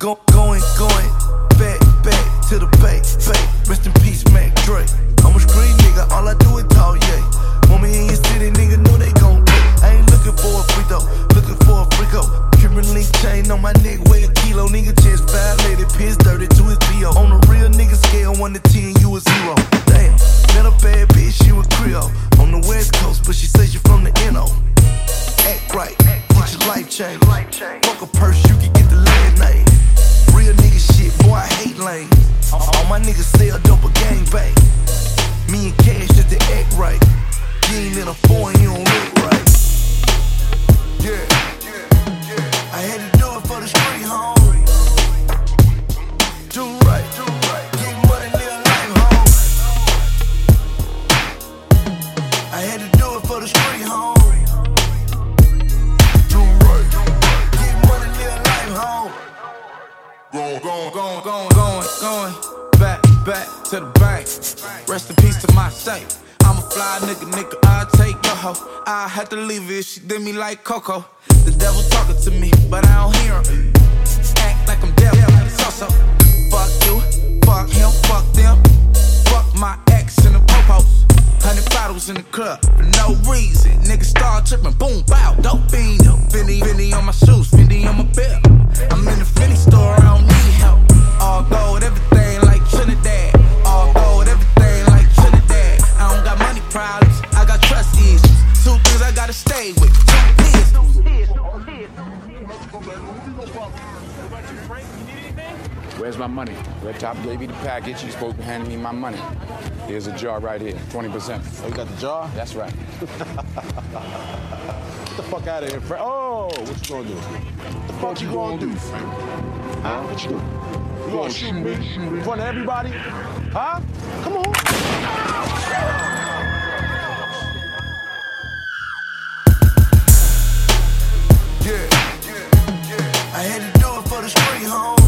Go, going, going, back, back to the bay, fake. Rest in peace, Mac Dre. I'm a screen nigga, all I do is talk, yeah. Mommy in your city, nigga, know they gon' pay. I ain't looking for a free though, looking for a freako. Cuban link chain on my neck, weigh a kilo. Nigga, chest violated, piss dirty to his PO. On the real nigga scale, 1 to 10, you a zero. Damn, met a bad bitch, she was Creole. On the west coast, but she says she ain't in a foreign, you don't look right. Yeah, I had to do it for the street, home. Do right, do right. Get money, live life, home. I had to do it for the street, home. Do right. Get money, live life, home. Going, going, going, going, going, going. Back, back to the bank. Rest in peace to my saint. Fly nigga, nigga. I'll take your hoe. I had to leave it she did me like Coco. The devil talking to me, but I don't hear him. Act like I'm devil, so so. Fuck you, fuck him, fuck them. Fuck my ex and the popos. Hundred bottles in the club for no reason. Nigga start tripping, boom, bow, dope fiend. Where's my money? Red Top gave you the package. He's supposed to hand me my money. Here's a jar right here, 20%. Oh, you got the jar? That's right. Get the fuck out of here, Frank. Oh, what you gonna do? What the fuck you gonna do, Frank? Huh? What you do? You gonna shoot me in front of everybody? Huh? Come on. I had to do it for the street, home.